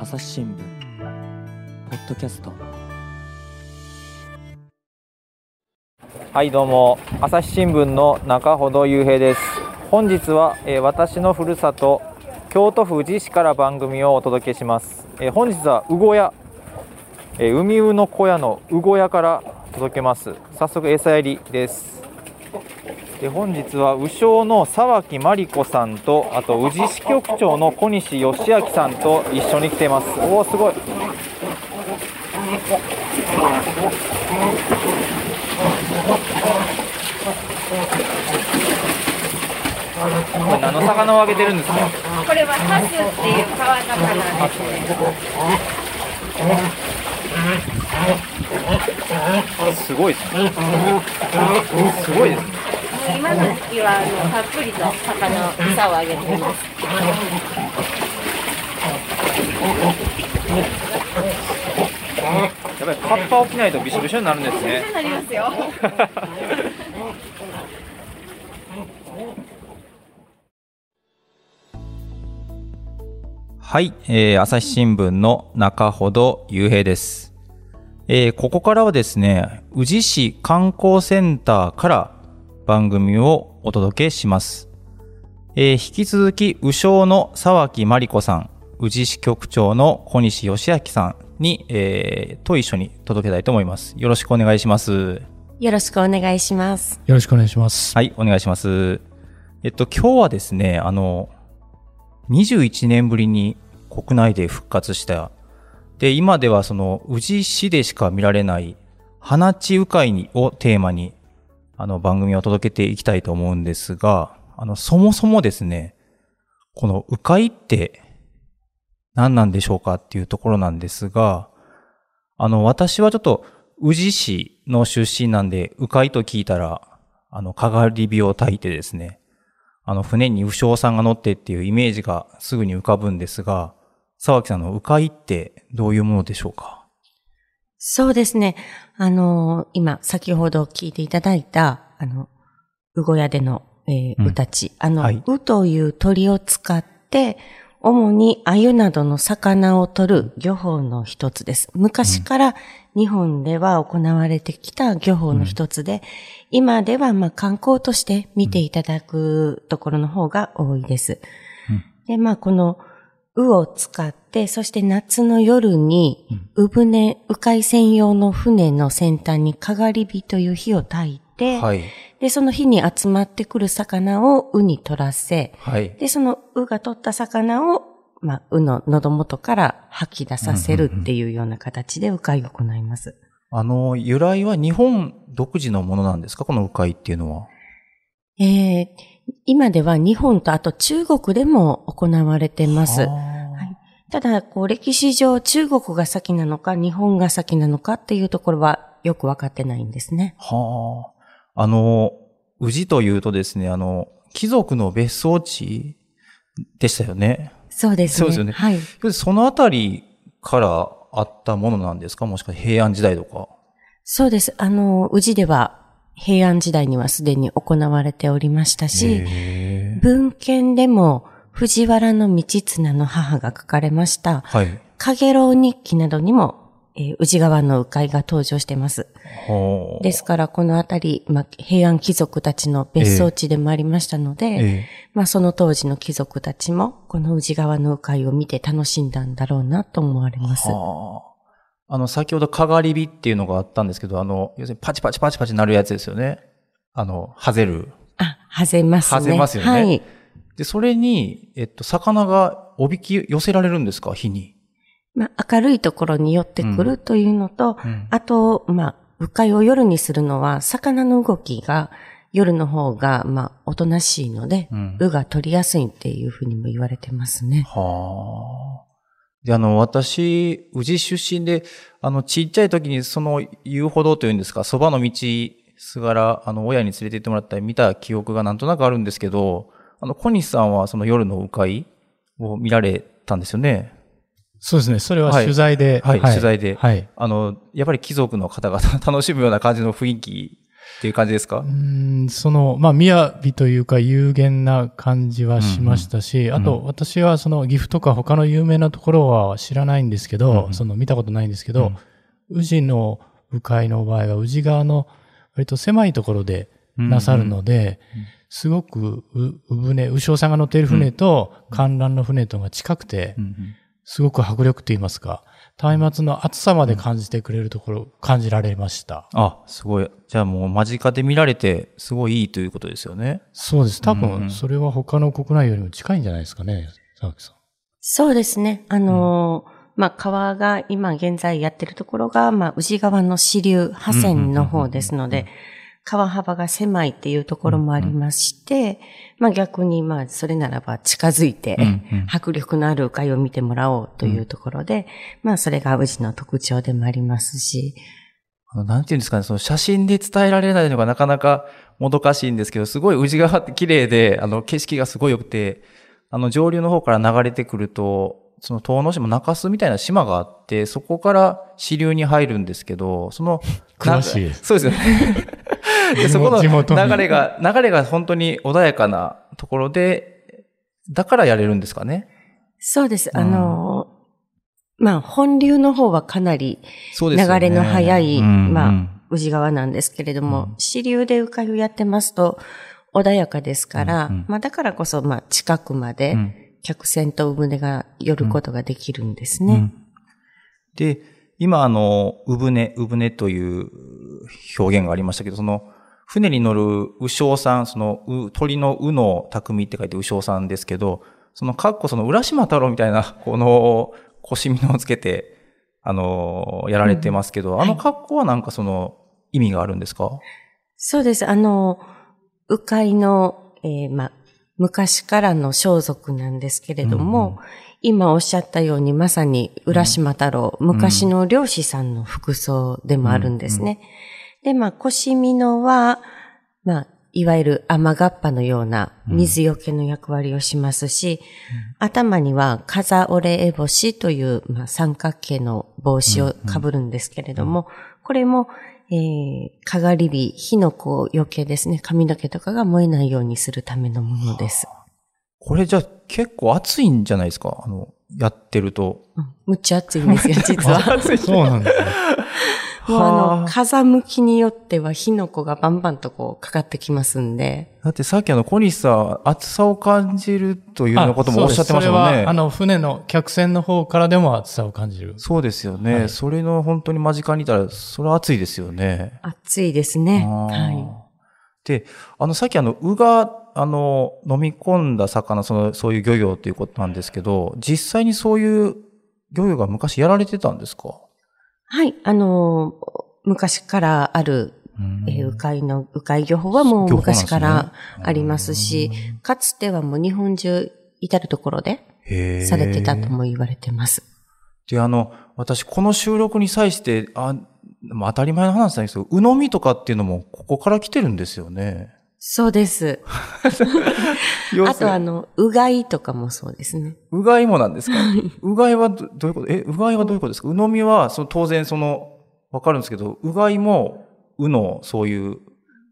朝日新聞ポッドキャスト。はいどうも。朝日新聞の中ほど雄平です。本日は、えー私のふるさと京都府宇治市から番組をお届けします、えー本日は魚小屋、えー海魚の小屋の魚小屋から届けます。早速餌やりです。で本日は鵜匠の沢木真理子さんとあと宇治市局長の小西義明さんと一緒に来ています。おおすごい。これ何の魚をあげてるんですか？これはハスっていう川魚ですね。すごいですね。すごいですね今の時期はあのたっぷりと魚を餌をあげています。やっぱりカッパ起きないとびしょびしょになるんですねなりますよ。はい、えー朝日新聞の中ほど雄平です、えーここからはですね宇治市観光センターから番組をお届けします、えー引き続き鵜匠の沢木真理子さん宇治市局長の小西義明さんに、えーと一緒に届けたいと思いますよろしくお願いしますよろしくお願いします。よろしくお願いします。はい、お願いします。えっと、今日はですね、あの、21年ぶりに国内で復活した、で、今ではその、宇治市でしか見られない、花地鵜飼にをテーマに、あの、番組を届けていきたいと思うんですが、あの、そもそもですね、この鵜飼って何なんでしょうかっていうところなんですが、あの、私はちょっと、宇治市の出身なんで、鵜飼と聞いたら、あの、かがり火を焚いてですね、あの、船に鵜匠さんが乗ってっていうイメージがすぐに浮かぶんですが、沢木さんの鵜飼ってどういうものでしょうか？そうですね。あの今、先ほど聞いていただいた、あの、うご屋での、えーうんうたち。あの、はいうという鳥を使って、主に鮎などの魚を取る漁法の一つです。昔から日本では行われてきた漁法の一つで、今ではまあ観光として見ていただくところの方が多いです。うんで、まあこの、鵜を使って、そして夏の夜に、鵜船、鵜飼専用の船の先端にかがり火という火を焚いて、はい。で、その火に集まってくる魚を鵜に取らせ、はい。で、その鵜が取った魚を、まあ、鵜の喉元から吐き出させるっていうような形で鵜飼いを行います。あの、由来は日本独自のものなんですか？この鵜飼っていうのは。えー今では日本とあと中国でも行われてます。はただ、こう、歴史上中国が先なのか、日本が先なのかっていうところはよくわかってないんですね。あ。はあ。あの、宇治というとですね、あの、貴族の別荘地でしたよね。そうですね。そうですよねはい。そのあたりからあったものなんですか？もしくは平安時代とか。そうです。あの、宇治では平安時代にはすでに行われておりましたし、文献でも藤原道綱の母が書かれました、はい。影楼日記などにも、えー宇治川の鵜飼が登場してます。はあですから、このあたり、まあ、平安貴族たちの別荘地でもありましたので、ええまあ、その当時の貴族たちも、この宇治川の鵜飼を見て楽しんだんだろうなと思われます。はあ。あの、先ほど、かがり火っていうのがあったんですけど、あの、要するにパチパチパチパチなるやつですよね。あの、はぜる。あ、はぜますね。はぜますよねはい。で、それに、えっと、魚がおびき寄せられるんですか？火に。まあ、明るいところに寄ってくうんるというのと、うんあと、まあ、鵜飼を夜にするのは、魚の動きが夜の方が、まあ、おとなしいので、うん鵜が取りやすいっていうふうにも言われてますね。はあ。で、あの、私、宇治出身で、あの、ちっちゃい時にその遊歩道というんですか、そばの道すがら、あの、親に連れて行ってもらったり見た記憶がなんとなくあるんですけど、あの、小西さんはその夜の鵜飼を見られたんですよね。そうですね。それははい取材で。はい取材ではい。あの、やっぱり貴族の方々 楽しむような感じの雰囲気っていう感じですか？うんその、まあ、雅というか有限な感じはしましたし、んあと、私はその岐阜とか他の有名なところは知らないんですけど、うんその見たことないんですけど、宇治の鵜飼の場合は宇治側の割と狭いところでなさるので、すごくう、う船、鵜匠さんが乗っている船と観覧の船とが近くて、うんうん。すごく迫力と言いますか、松明の厚さまで感じてくれるところ、感じられました。あ、すごい。じゃあもう間近で見られて、すごいいいということですよね。そうです。多うん分、それは他の国内よりも近いんじゃないですかね、佐々木さん。そうですね。あのーまあ、川が今現在やってるところが、まあ、宇治川の支流、河川の方ですので、川幅が狭いっていうところもありまして、まあ逆にまあそれならば近づいて、迫力のある鵜飼を見てもらおうというところで、まあそれが宇治の特徴でもありますし、あのなんていうんですかね、その写真で伝えられないのがなかなかもどかしいんですけど、すごい宇治川って綺麗で、あの景色がすごい良くて、あの上流の方から流れてくると、その遠野島中洲みたいな島があって、そこから支流に入るんですけど、その、詳しいです。そうですよね。で、そこの流れが、流れが本当に穏やかなところで、だからやれるんですかね？そうです。うんあのーまあ本流の方はかなりそうですよね。流れの速い、うんまあうん宇治川なんですけれども、うん支流で鵜飼をやってますと穏やかですから、うんうんまあだからこそまあ近くまでうん客船と鵜舟が寄ることができるんですね。うんで、今あの、産船、産船という表現がありましたけど、その、船に乗る鵜匠さん、その、う鳥の鵜の匠って書いて鵜匠さんですけど、その、かっこその、浦島太郎みたいな、この、腰みのをつけて、あの、やられてますけど、ん。あの格好はなんかその、意味があるんですか？そうです。あの、鵜飼の、えーまあ、昔からの装束なんですけれども、うんうん今おっしゃったようにまさに浦島太郎、昔の漁師さんの服装でもあるんですね。で、まあ、腰美濃は、まあ、いわゆる雨がっぱのような水よけの役割をしますし、頭には風折れえぼしという、まあ、三角形の帽子をかぶるんですけれども、これも、えー、かがり火、火のこう余計ですね、髪の毛とかが燃えないようにするためのものです。これじゃあ結構暑いんじゃないですか？あの、やってると。うんむっちゃ暑いんですよ、実は。暑いそうなんですね。もうあはあの、風向きによっては火の粉がバンバンとこうかかってきますんで、だってさっきあの、小西さん、暑さを感じるというようなこともおっしゃってましたもんね。あそうですそれは、あの、船の客船の方からでも暑さを感じる。そうですよね。はいそれの本当に間近にいたら、それは暑いですよね。暑いですね。はい。で、あの、さっきあの、鵜が、あの、飲み込んだ魚、その、そういう漁業ということなんですけど、実際にそういう漁業が昔やられてたんですか？はい、あのー昔からある、えー、鵜飼の、鵜飼漁法はもう昔からありますし、かつてはもう日本中至るところでされてたとも言われてます。で、あの、私、この収録に際して、あ当たり前の話なんですけど、鵜呑みとかっていうのも、ここから来てるんですよね。そうです。あとあの、うがいとかもそうですね。うがいもなんですか？うがいはどどういうこと？え、うがいはどういうことですか？うのみは、その当然その、わかるんですけど、うがいも、うの、そういう、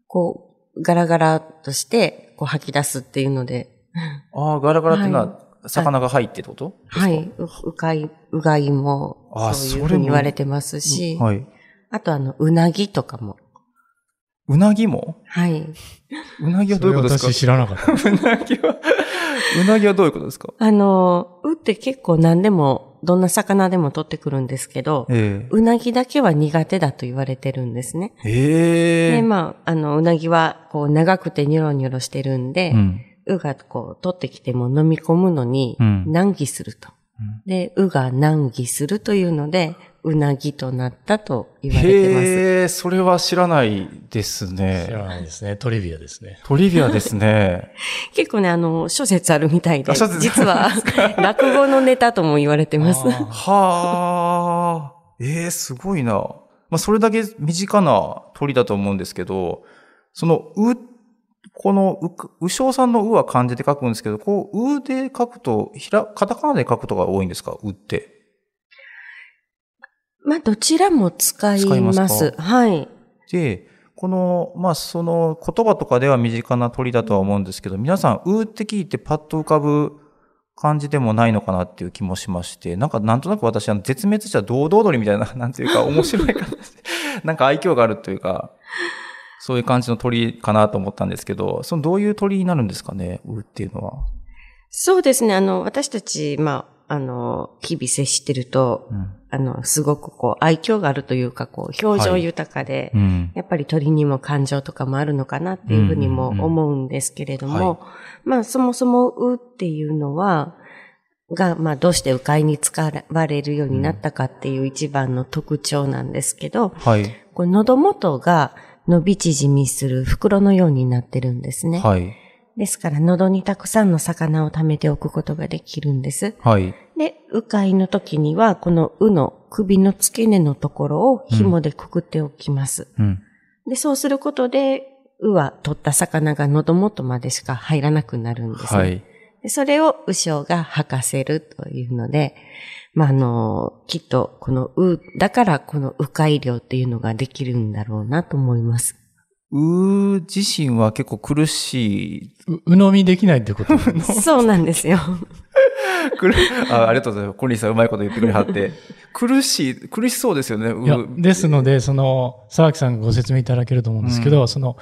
こう、ガラガラとして、こう吐き出すっていうので、ああ、ガラガラっていうのはは、魚が入ってってこと？はい、ううがい、うがいも、あそういうふうに言われてますし、はい。あとあの、うなぎとかも、うなぎも？はい。うなぎはどういうことですか？私知らなかった。うなぎは、うなぎはどういうことですか？あの、うって結構何でも、どんな魚でも取ってくるんですけど、えうなぎだけは苦手だと言われてるんですね。えええで、まあ、あの、うなぎは、こう、長くてニョロニョロしてるんで、うん。うがこう、取ってきても飲み込むのにうん、難儀すると。で、うが難儀するというので、うなぎとなったと言われてます。へえ、それは知らないです知ね。らないですね。トリビアですね。トリビアですね。結構ね、あの、諸説あるみたいで、あ諸説実は、落語のネタとも言われてます。あはあ。ええすごいな。まあ、それだけ身近な鳥だと思うんですけど、その、う、この、う、うしょうさんのうは漢字で書くんですけど、こう、うで書くと、ひら、カタカナで書くことが多いんですか？うって。まあ、どちらも使いま。ますすか？はい。で、この、まあ、その言葉とかでは身近な鳥だとは思うんですけど、皆さん、うーって聞いてパッと浮かぶ感じでもないのかなっていう気もしまして、なんかなんとなく私、あの、絶滅した堂々鳥みたいな、なんていうか、面白い感じ。なんか愛嬌があるというか、そういう感じの鳥かなと思ったんですけど、そのどういう鳥になるんですかね、うーっていうのは。そうですね。あの、私たち、まあ、あの、日々接してると、うん。あの、すごくこう、愛嬌があるというか、こう、表情豊かで、うん。やっぱり鳥にも感情とかもあるのかなっていうふうにも思うんですけれども、はまあそもそもうっていうのは、が、まあどうして迂回に使われるようになったかっていう一番の特徴なんですけど、はい。こう喉元が伸び縮みする袋のようになってるんですね。はい。ですから喉にたくさんの魚を貯めておくことができるんです。はい。で、迂回の時には、このうの首の付け根のところを紐でくくっておきます。うん。で、そうすることで、うは取った魚が喉元までしか入らなくなるんですね。はい。でそれをうしょうが吐かせるというので、まあ、あの、きっとこのう、だからこの迂回量っていうのができるんだろうなと思います。うー自身は結構苦しい。う、鵜呑みできないってこと？そうなんですよ。苦あありがとうございます。コリーさんうまいこと言ってくれはって。苦しい、苦しそうですよね。ういや、ですので、その、沢木さんがご説明いただけると思うんですけど、その、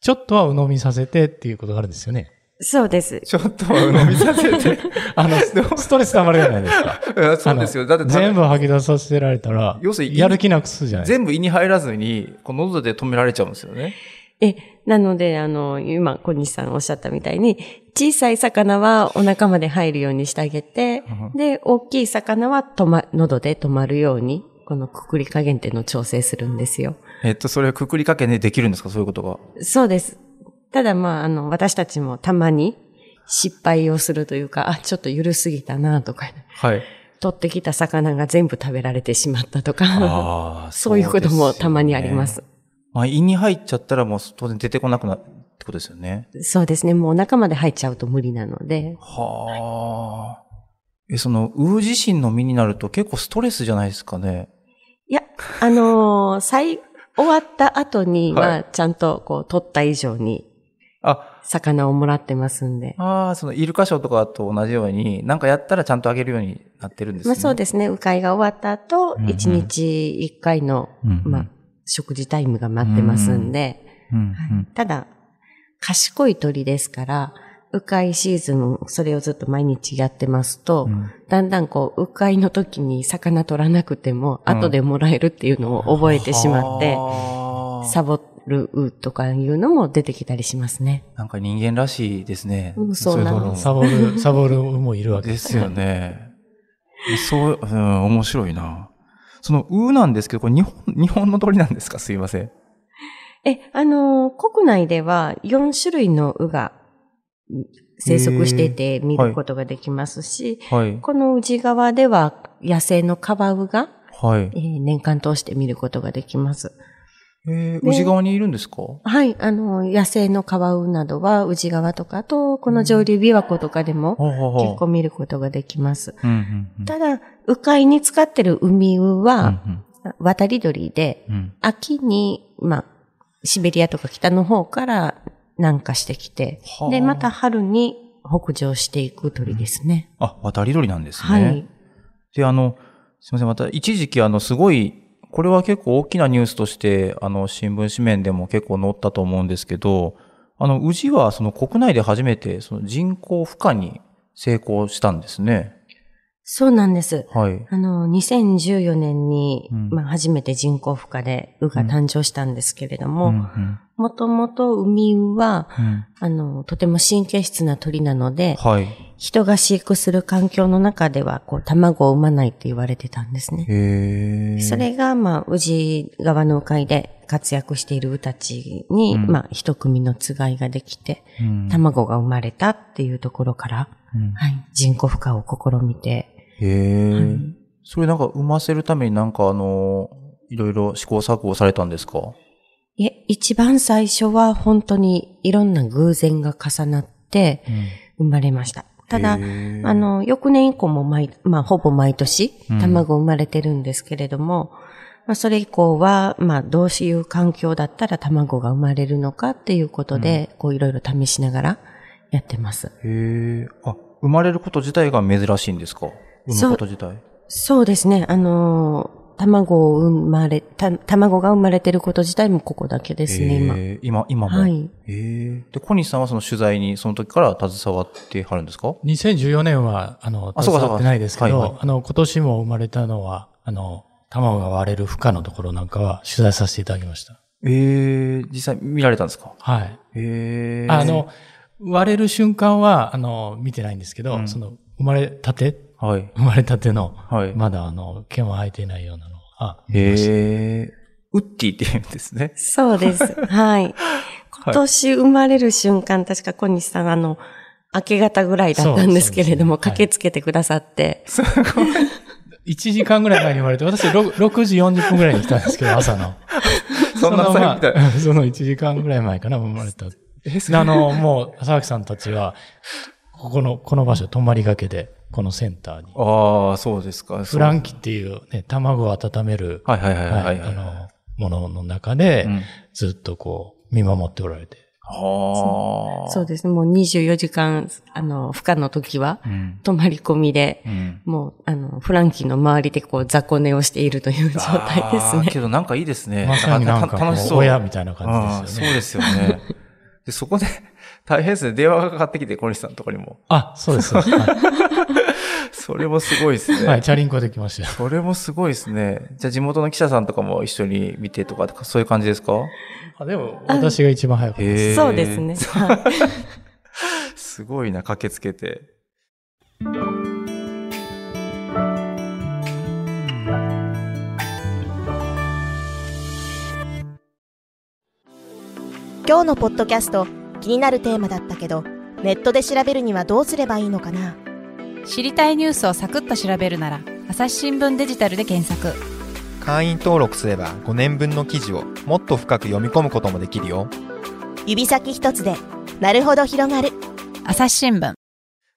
ちょっとは鵜呑みさせてっていうことがあるんですよね。そうです。ちょっとは飲みさせて。あの、ストレス溜まるじゃないですか。そうですよ。だって全部吐き出させられたら、要するにやる気なくすじゃないですか。全部胃に入らずに、この喉で止められちゃうんですよね。え、なので、あの、今、小西さんおっしゃったみたいに、小さい魚はお腹まで入るようにしてあげて、で、大きい魚は止ま、喉で止まるように、このくくり加減っていうのを調整するんですよ。えっと、それはくくりかけでできるんですか？そういうことが。そうです。ただまあ、あの、私たちもたまに失敗をするというか、あ、ちょっと緩すぎたなとか、はい。取ってきた魚が全部食べられてしまったとか、ああ、そういうこともたまにありま。す。まあ、胃に入っちゃったらもう当然出てこなくなるってことですよね。そうですね。もうお腹まで入っちゃうと無理なので。はあ。え、その、ウー自身の身になると結構ストレスじゃないですかね。いや、あのー最、終わった後に、はいまあ、ちゃんとこう、取った以上に、あ、魚をもらってますんで。ああ、その、イルカショーとかと同じように、なんかやったらちゃんとあげるようになってるんですね。まあそうですね。迂回が終わった後うんうん、一日一回の、うんうん。まあ、食事タイムが待ってますんで、うんうん。ただ、賢い鳥ですから、迂回シーズン、それをずっと毎日やってますと、うん。だんだんこう、迂回の時に魚取らなくても、うん後でもらえるっていうのを覚えてしまって、はあ。サボるとかいうのも出てきたりしますね。なんか人間らしいですね。うんそうなんですサボる、サボるもいるわけでです。すよね。そう、うん、面白いな。その、うなんですけど、これ日本、日本の鳥なんですか？すいません。え、あのー国内では4種類のウがうん生息していて見ることができますし、はい。この宇治川では野生のカバウが、はいえ。ー年間通して見ることができます。えー、宇治川にいるんですか？はい、あの、野生のカワウなどは宇治川とかあと、この上流琵琶湖とかでも結構見ることができます。うんうんうん。ただ、迂回に使ってる海ウは、うん渡り鳥で、うんうん秋に、まあ、シベリアとか北の方から南下してきては、あで、また春に北上していく鳥ですね。あ、渡り鳥なんですね。はい。で、あの、すいません、また一時期あの、すごい、これは結構大きなニュースとして、あの、新聞紙面でも結構載ったと思うんですけど、あの、宇治はその国内で初めてその人工孵化に成功したんですね。そうなんです。はい。あの、2014年に、うんまあ、初めて人工孵化でウが誕生したんですけれどうんも、うんもともと海ウは、うんあの、とても神経質な鳥なので、はい。人が飼育する環境の中では、こう、卵を産まないって言われてたんですね。へえ。それが、まあ、宇治川の鵜飼で活躍しているウたちに、うん。まあ、一組のつがいができて、うん、卵が生まれたっていうところから、うん。はい、人工孵化を試みて、へえ、はい。それなんか産ませるためになんかあの、いろいろ試行錯誤されたんですか？いえ、一番最初は本当にいろんな偶然が重なって生まれました。ただ、あの、翌年以降も毎、まあ、ほぼ毎年うん、卵生まれてるんですけれども、まあ、それ以降は、まあ、どういう環境だったら卵が生まれるのかっていうことで、こういろいろ試しながらやってます。へえ。あ、生まれること自体が珍しいんですか？産むこと自体。そうですね。あのー卵を生まれ、た、卵が生まれてること自体もここだけですね、今。へー今、今も。はい。へえ。で、小西さんはその取材にその時から携わってはるんですか？2014年は、あの、携わってないですけど、はいはいあの、今年も生まれたのは、あの、卵が割れる負荷のところなんかは取材させていただきました。ええ、実際見られたんですか？はい。へえ。あの、割れる瞬間は、あの、見てないんですけど、うんその、生まれたてはい。生まれたての、はい。まだあの、毛も生えていないようなのは、見ましたへえ。ウッディって言うんですね。そうです。はい。今年生まれる瞬間、確か小西さん、あの、明け方ぐらいだったんですけれども、ね駆けつけてくださって、1時間ぐらい前に生まれて、私 6, 6時40分ぐらいに来たんですけど、朝の。そんなの最後みたいまあその1時間ぐらい前かな、生まれた。であの、もう、浅脇さんたちは、ここの、この場所、泊まりがけで、このセンターに。ああ、そうですか。フランキっていうね、卵を温める、はいはいはいはいは、はいい。あの、ものの中で、うんずっとこう、見守っておられて。はあ。そうですね、もう24時間、あの、負荷の時は、うん。泊まり込みで、うん。もう、あの、フランキーの周りでこう、雑魚寝をしているという状態ですね。けどなんかいいですね。まさになんか楽しそう。親みたいな感じですよねうんそうですよね。で、そこで、大変ですね。電話がかかってきて、小西さんのところにも。あ、そうです。は いそれもすごいですね。はい、チャリンコで来ましたよ。それもすごいですね。じゃあ地元の記者さんとかも一緒に見てとか、そういう感じですか？あでも、私が一番早かったです。そうですね。はいすごいな、駆けつけて。今日のポッドキャスト気になるテーマだったけどネットで調べるにはどうすればいいのかな？知りたいニュースをサクッと調べるなら朝日新聞デジタルで検索。会員登録すれば5年分の記事をもっと深く読み込むこともできるよ。指先一つでなるほど広がる。朝日新聞。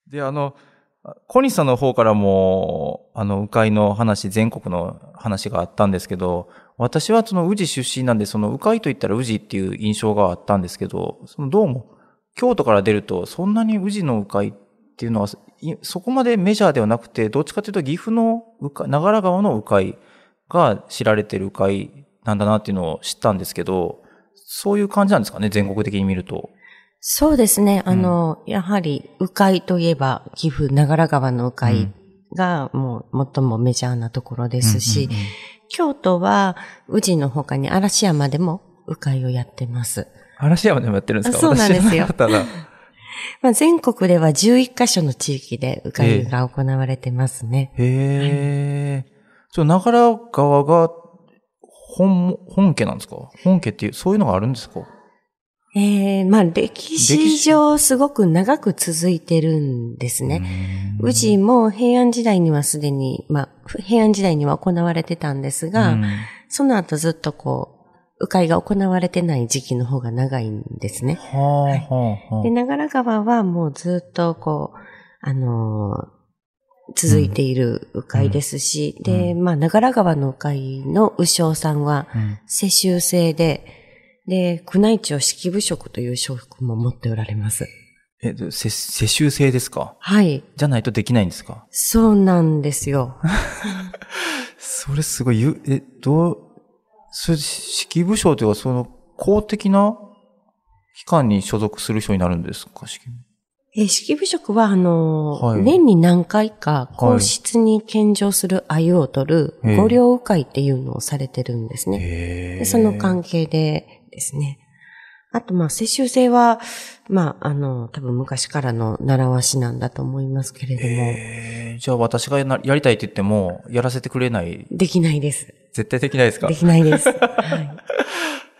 で、あの、小西さんの方からも、あの、鵜飼の話、全国の話があったんですけど、私はその宇治出身なんで、その鵜飼といったら宇治っていう印象があったんですけど、そのどうも、京都から出ると、そんなに宇治の鵜飼っていうのは、いそこまでメジャーではなくて、どっちかというと岐阜の長良川の鵜飼が知られてる鵜飼なんだなっていうのを知ったんですけど、そういう感じなんですかね、全国的に見ると。そうですね。あの、やはり、鵜飼といえば、岐阜、長良川の鵜飼が、もう、最もメジャーなところですし、うんうんうん京都は、宇治の他に嵐山でも鵜飼をやってます。嵐山でもやってるんですか？あそうなんですよ まあ、全国では11カ所の地域で鵜飼が行われてますね。へえ。そう、長良川が本、本家なんですか？本家っていう、そういうのがあるんですか？ええまあ、歴史上すごく長く続いてるんですね。宇治も平安時代にはすでに、まあ、平安時代には行われてたんですが、うんその後ずっとこう、鵜飼が行われてない時期の方が長いんですね。はあ、はあ、はで、長良川はもうずっとこう、あのー続いている鵜飼ですし、んで、まあ、長良川の鵜飼の鵜匠さんは、世襲制で、で、宮内庁式部職という職も持っておられます。え、世襲制ですか？はい。じゃないとできないんですか？そうなんですよ。それすごい、ゆえ、どう、それ、式部省というか、その、公的な機関に所属する人になるんですか？式部。えー式部職は、あのーはい。年に何回か皇室に献上する鮎を取るええ御領鵜飼っていうのをされてるんですね。その関係でですね。あと、まあ、世襲制は、まあ、あの、多分昔からの習わしなんだと思いますけれども、えー、じゃあ私がやりたいって言っても、やらせてくれない、できないです。絶対できないですか？できないです。は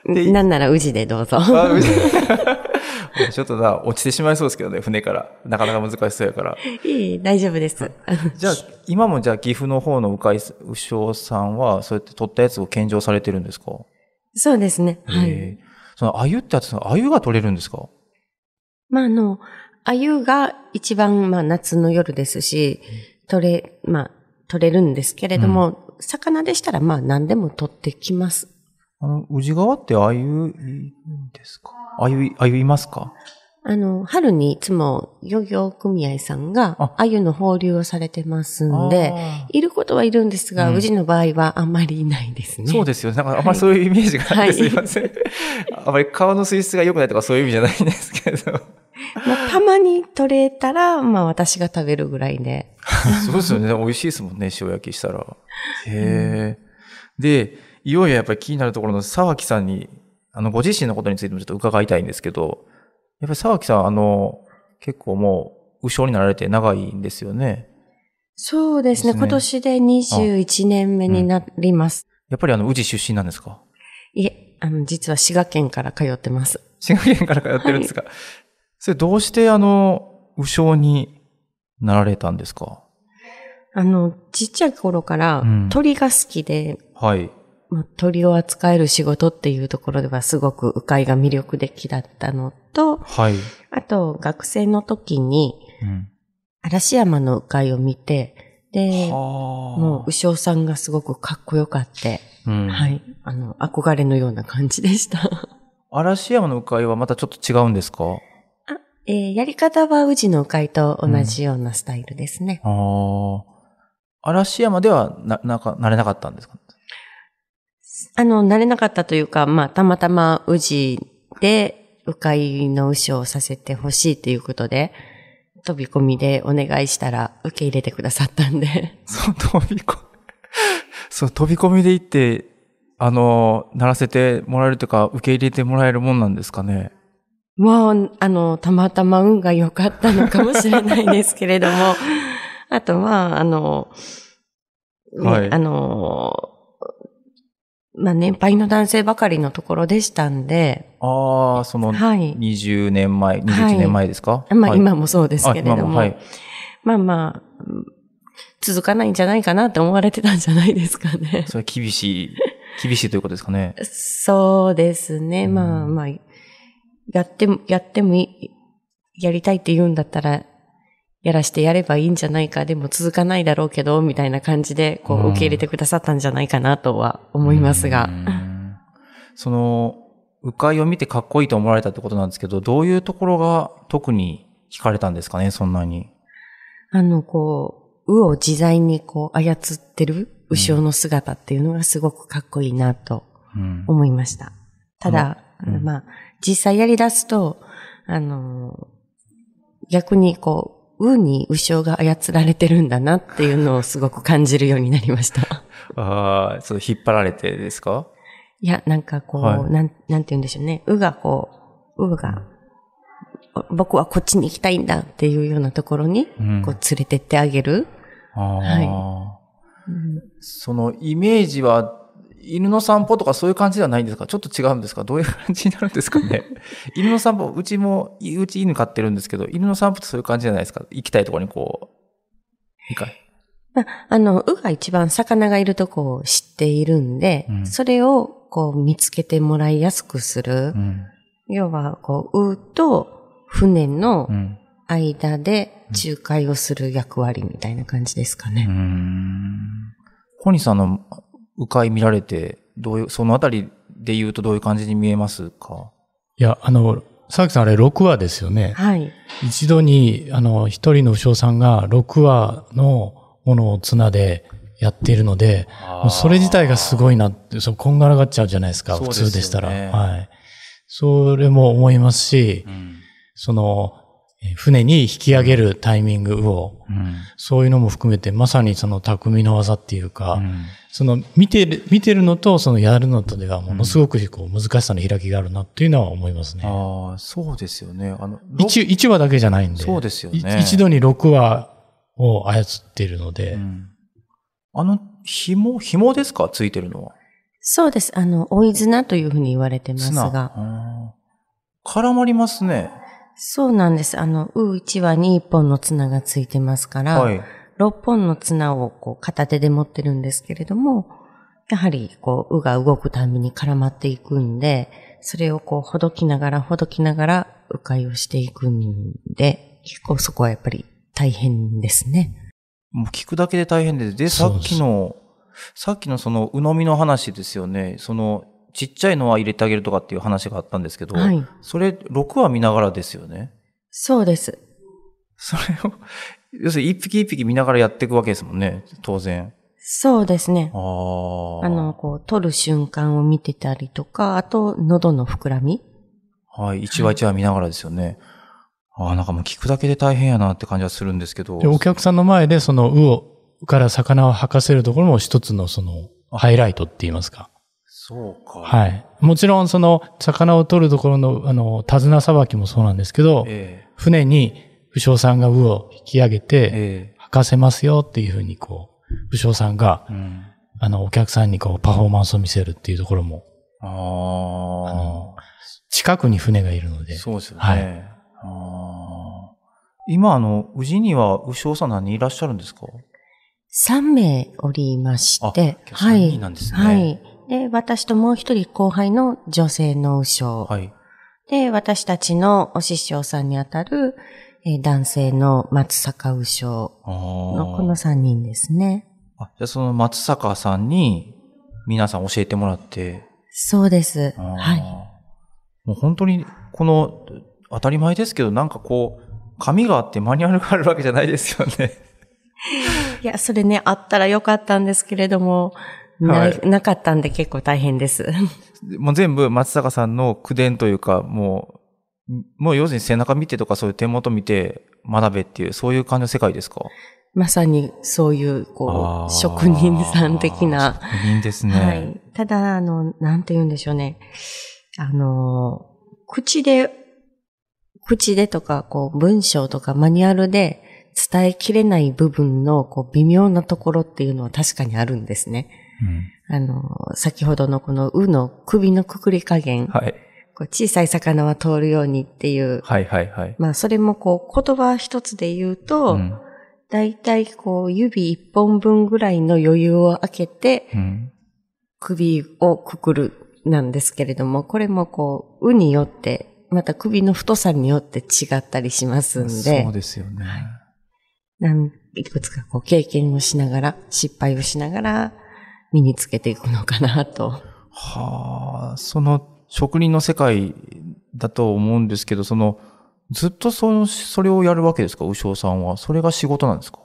い。でなんなら宇治でどうぞ。あ ちょっとな、落ちてしまいそうですけどね、船から。なかなか難しそうやから。いい、大丈夫です。じゃあ、今もじゃあ岐阜の方の鵜飼鵜匠さんは、そうやって取ったやつを献上されてるんですか？そうですね。はい。その、鮎ってやつ、鮎が取れるんですか？まあ、あの、鮎が一番、まあ、夏の夜ですし、取れ、まあ、取れるんですけれども、魚でしたらまあ何でも取ってきます。あの、宇治川ってあゆいるんですか？あゆい、あゆいますか？あの、春にいつも漁業組合さんがあ、鮎の放流をされてますんで、あいることはいるんですが、うん宇治の場合はあんまりいないですね。ーそうですよね。なんかあんまりそういうイメージがあってはいすいません。あまり川の水質が良くないとかそういう意味じゃないんですけど。まあ、たまに取れたら、まあ私が食べるぐらいで。そうですよね。美味しいですもんね、塩焼きしたら。へえ。で、いよいよやっぱり気になるところの沢木さんに、あの、ご自身のことについてもちょっと伺いたいんですけど、やっぱり沢木さん、あの、結構もう、右将になられて長いんですよね。そうですね。ですね今年で21年目になります。やっぱりあの、宇治出身なんですか？いえ、あの、実は滋賀県から通ってます。滋賀県から通ってるんですか、それどうしてあの、右将になられたんですか？あの、ちっちゃい頃からうん鳥が好きで、はい。まあ鳥を扱える仕事っていうところではすごく鵜飼が魅力的だったのと、はい。あと学生の時にうん。嵐山の鵜飼を見て、で、はあ。もう、牛尾さんがすごくかっこよかって、うん。はい。あの、憧れのような感じでした。嵐山の鵜飼はまたちょっと違うんですか？えーやり方は宇治の鵜飼と同じようなスタイルですね。ああ。嵐山ではな、なんか、なれなかったんですか？あの、慣れなかったというか、まあ、たまたま宇治で鵜飼の牛をさせてほしいということで、飛び込みでお願いしたら受け入れてくださったんで。そう、飛び込み、そう、飛び込みで行って、あの、ならせてもらえるというか、受け入れてもらえるもんなんですかね？もう、あの、たまたま運が良かったのかもしれないですけれども、あとは、あの、ねはいあの、まあ、年配の男性ばかりのところでしたんで、ああ、その、はい。20年前、21年前ですか、まあ、はい今もそうですけれども、はい。まあまあ、うん続かないんじゃないかなって思われてたんじゃないですかね。それは厳しい、厳しいということですかね。そうですね。うんまあまあ、やっても、やってもいい、やりたいって言うんだったら、やらしてやればいいんじゃないか、でも続かないだろうけど、みたいな感じで、こうんう、受け入れてくださったんじゃないかなとは思いますがう。んその、迂回を見てかっこいいと思われたってことなんですけど、どういうところが特に惹かれたんですかね、そんなに。あの、こう、羽を自在にこう、操ってる牛尾の姿っていうのがすごくかっこいいなとうん思いました。ただ、あのうんまあ、実際やり出すと、あの、逆にこう、ウに牛尾が操られてるんだなっていうのをすごく感じるようになりました。ああ、そう、引っ張られてですか？いや、なんかこう、はいなん、なんて言うんでしょうね。ウがこう、ウが、僕はこっちに行きたいんだっていうようなところに、うんこう連れてってあげる。ああ、はそのイメージは、犬の散歩とかそういう感じではないんですか？ちょっと違うんですか？どういう感じになるんですかね？犬の散歩、うちも、うち犬飼ってるんですけど、犬の散歩ってそういう感じじゃないですか？行きたいところにこう、行かい。まあ、あの、ウが一番魚がいるとこを知っているんで、うんそれをこう見つけてもらいやすくする。うん。要は、こう、ウと船のうん。間で仲介をする役割みたいな感じですかね。うーん。コニーさんの迂回見られて、どういう、そのあたりで言うとどういう感じに見えますか？いや、あの、佐々木さんあれ6話ですよね。はい。一度に、あの、一人の武将さんが6話のものを綱でやっているので、もうそれ自体がすごいなって、そう、こんがらがっちゃうじゃないですか、すよね通でしたら。はい。それも思いますしう、ん。その、え船に引き上げるタイミングを、うん。そういうのも含めて、まさにその匠の技っていうか、うんその見てる、見てるのとそのやるのとではものすごくこう難しさの開きがあるなっていうのは思いますね。ああ、そうですよね。あの、一一話だけじゃないんで。そうですよねい一度に6話を操っているので、うんあの、紐、紐ですか？ついてるのは。そうです。あの、追い綱というふうに言われてます綱が。絡まりますね。そうなんです。あの、ウ1羽に1本の綱がついてますから、はい。6本の綱をこう片手で持ってるんですけれども、やはりこう、ウが動くたびに絡まっていくんで、それをこう、ほどきながらほどきながら、迂回をしていくんで、結構そこはやっぱり大変ですね。もう聞くだけで大変で、で、さっきの、さっきのその、鵜呑みの話ですよね。その、ちっちゃいのは入れてあげるとかっていう話があったんですけど、はい。それ、6話見ながらですよね？そうです。それを、要するに一匹一匹見ながらやっていくわけですもんね、当然。そうですね。ああ。あの、こう、取る瞬間を見てたりとか、あと、喉の膨らみ。はい、一話一話見ながらですよね。ああ、なんかもう聞くだけで大変やなって感じはするんですけど。で、お客さんの前でその魚を、から魚を吐かせるところも一つのその、ハイライトって言いますか。そうか。はい。もちろんその、魚を取るところの、あの、手綱さばきもそうなんですけど、え船に、武将さんが魚を引き上げえて、え吐かせますよっていうふうにこう、武将さんが、えうん。あの、お客さんにこう、パフォーマンスを見せるっていうところも、あの近くに船がいるのあ。で、そうですよね。はい。今、あの、宇治には、牛尾さん何人いらっしゃるんですか？3名おりまして、あ三人なんですねはい。で、私ともう一人後輩の女性の牛将。はい。で、私たちのお師匠さんにあたる、えー男性の松坂牛将。のこの3人ですね。あじゃあその松坂さんに皆さん教えてもらって。そうです。はい。もう本当に、この、当たり前ですけど、なんかこう、紙があってマニュアルがあるわけじゃないですよね。いや、それね、あったらよかったんですけれども、なはいなかったんで結構大変です。もう全部松坂さんの口伝というか、もう、もう要するに背中見てとかそういう手元見て学べっていう、そういう感じの世界ですか？まさにそういう、こう、職人さん的な。職人ですね。はい。ただ、あの、なんて言うんでしょうね。あの、口で、口でとか、こう、文章とかマニュアルで伝えきれない部分の、こう、微妙なところっていうのは確かにあるんですね。あの、先ほどのこの、うの首のくくり加減、はい。こう小さい魚は通るようにっていう、はいはいはい。まあ、それもこう、言葉一つで言うと、うん。だいたいこう、指一本分ぐらいの余裕を空けて、うん。首をくくるなんですけれども、これもこう、うによって、また首の太さによって違ったりしますんで、そうですよね。なんいくつかこう経験をしながら、失敗をしながら、身につけていくのかなと。はあ、その職人の世界だと思うんですけど、その、ずっとその、それをやるわけですか、牛尾さんは。それが仕事なんですか？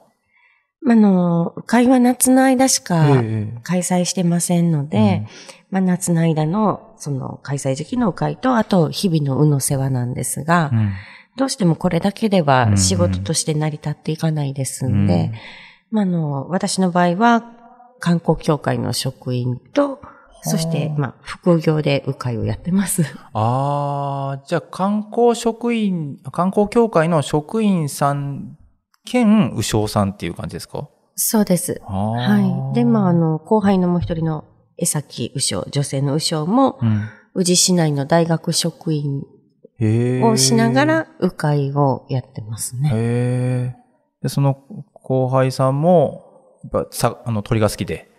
あの、会話夏の間しかええ開催してませんので、まあ夏の間のその開催時期の会と、あと日々のうの世話なんですが、うん。どうしてもこれだけでうんうん。は仕事として成り立っていかないですんで、うん。まあ、あの、私の場合は観光協会の職員と、そして、まあ、副業で鵜飼をやってます。ああ、じゃあ観光職員、観光協会の職員さん兼牛尾さんっていう感じですか？そうです。はい。で、まあ、あ、の、後輩のもう一人の江崎右将、女性の右将も、うん、宇治市内の大学職員。をしながら、鵜飼をやってますね。へえ。で、その後輩さんも、やっぱさ、あの、鳥が好きで、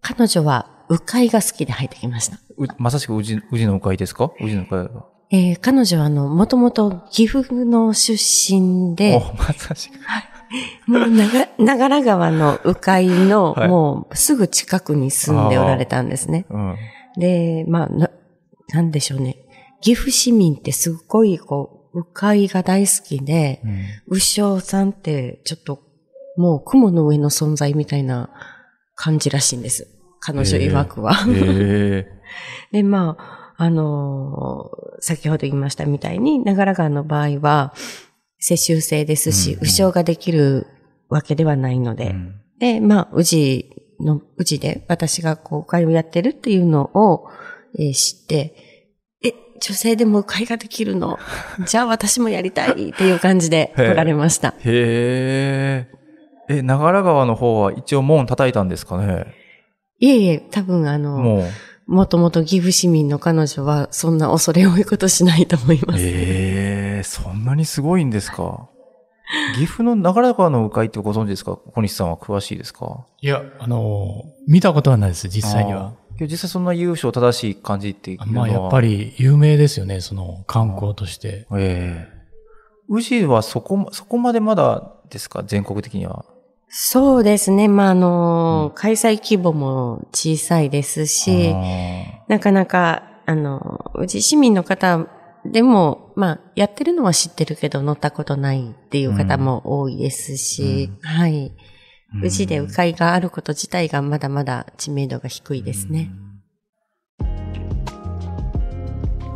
彼女は鵜飼が好きで入ってきました。うまさしく宇治、宇治の鵜飼ですか？宇治の鵜飼が。えー彼女はあの、もともと岐阜の出身で、お、まさしく。もう長、長良川の鵜飼の、はいもうすぐ近くに住んでおられたんですね。うん。で、まあ、な、なんでしょうね。岐阜市民ってすっごいこう、鵜飼が大好きで、うん牛尾さんってちょっと、もう雲の上の存在みたいな感じらしいんです。彼女曰くは。で、まあ、あのー先ほど言いましたみたいに、長良川の場合は、世襲制ですし、うんができるわけではないので、うんで、まあ、宇治の、宇治で私がこう、会をやってるっていうのを、えー知って、え、女性でも会ができるの？じゃあ私もやりたいっていう感じで来られました。へえ。え、長良川の方は一応門叩いたんですかね？いえいえ、多分あの、もう。もともと岐阜市民の彼女はそんな恐れ多いことしないと思います。ええそんなにすごいんですか？岐阜の長良川の鵜飼ってご存知ですか？小西さんは詳しいですか？いや、あの、見たことはないです、実際には。実際そんな優勝正しい感じっていうのは。まあ、やっぱ。り有名ですよね、その観光として。ええ宇治はそこま、そこまでまだですか？全国的には。そうですね。まあ、あの、開催規模も小さいですし、なかなか、あの、うち市民の方でも、まあ、やってるのは知ってるけど乗ったことないっていう方も多いですし、はい。うちで鵜飼があること自体がまだまだ知名度が低いですね。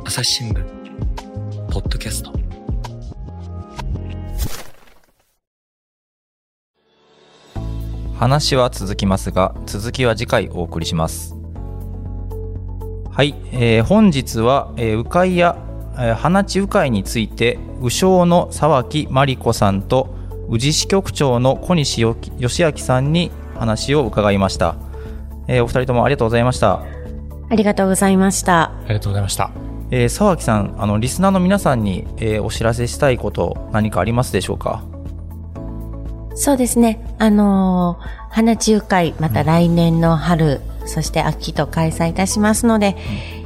朝日新聞ポッドキャスト話は続きますが、続きは次回お送りします。はい、えー本日は、えー、鵜飼や、えー花地鵜飼について、鵜匠の沢木真理子さんと、宇治支局長の小西よき義明さんに話を伺いました。えーお二人ともありがとうございました。ありがとうございました。ありがとうございました。えー沢木さん、あの、リスナーの皆さんに、えーお知らせしたいこと、何かありますでしょうか？そうですね。あのー花中会、また来年の春、そして秋と開催いたしますので、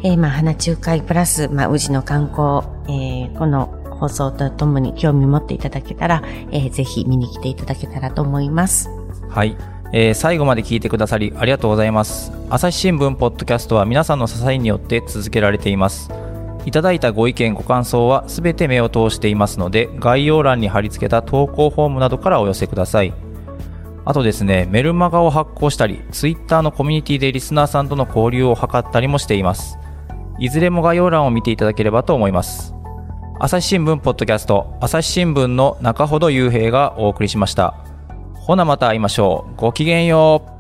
えーまあ、花中会プラス、まあ、宇治の観光、えーこの放送とともに興味持っていただけたら、えーぜひ見に来ていただけたらと思います。はい、えー最後まで聞いてくださりありがとうございます朝日新聞ポッドキャストは皆さんの支えによって続けられていますいただいたご意見ご感想はすべて目を通していますので概要欄に貼り付けた投稿フォームなどからお寄せくださいあとですねメルマガを発行したりツイッターのコミュニティでリスナーさんとの交流を図ったりもしていますいずれも概要欄を見ていただければと思います朝日新聞ポッドキャスト朝日新聞の中ほど雄平がお送りしましたほなまた会いましょう。ごきげんよう。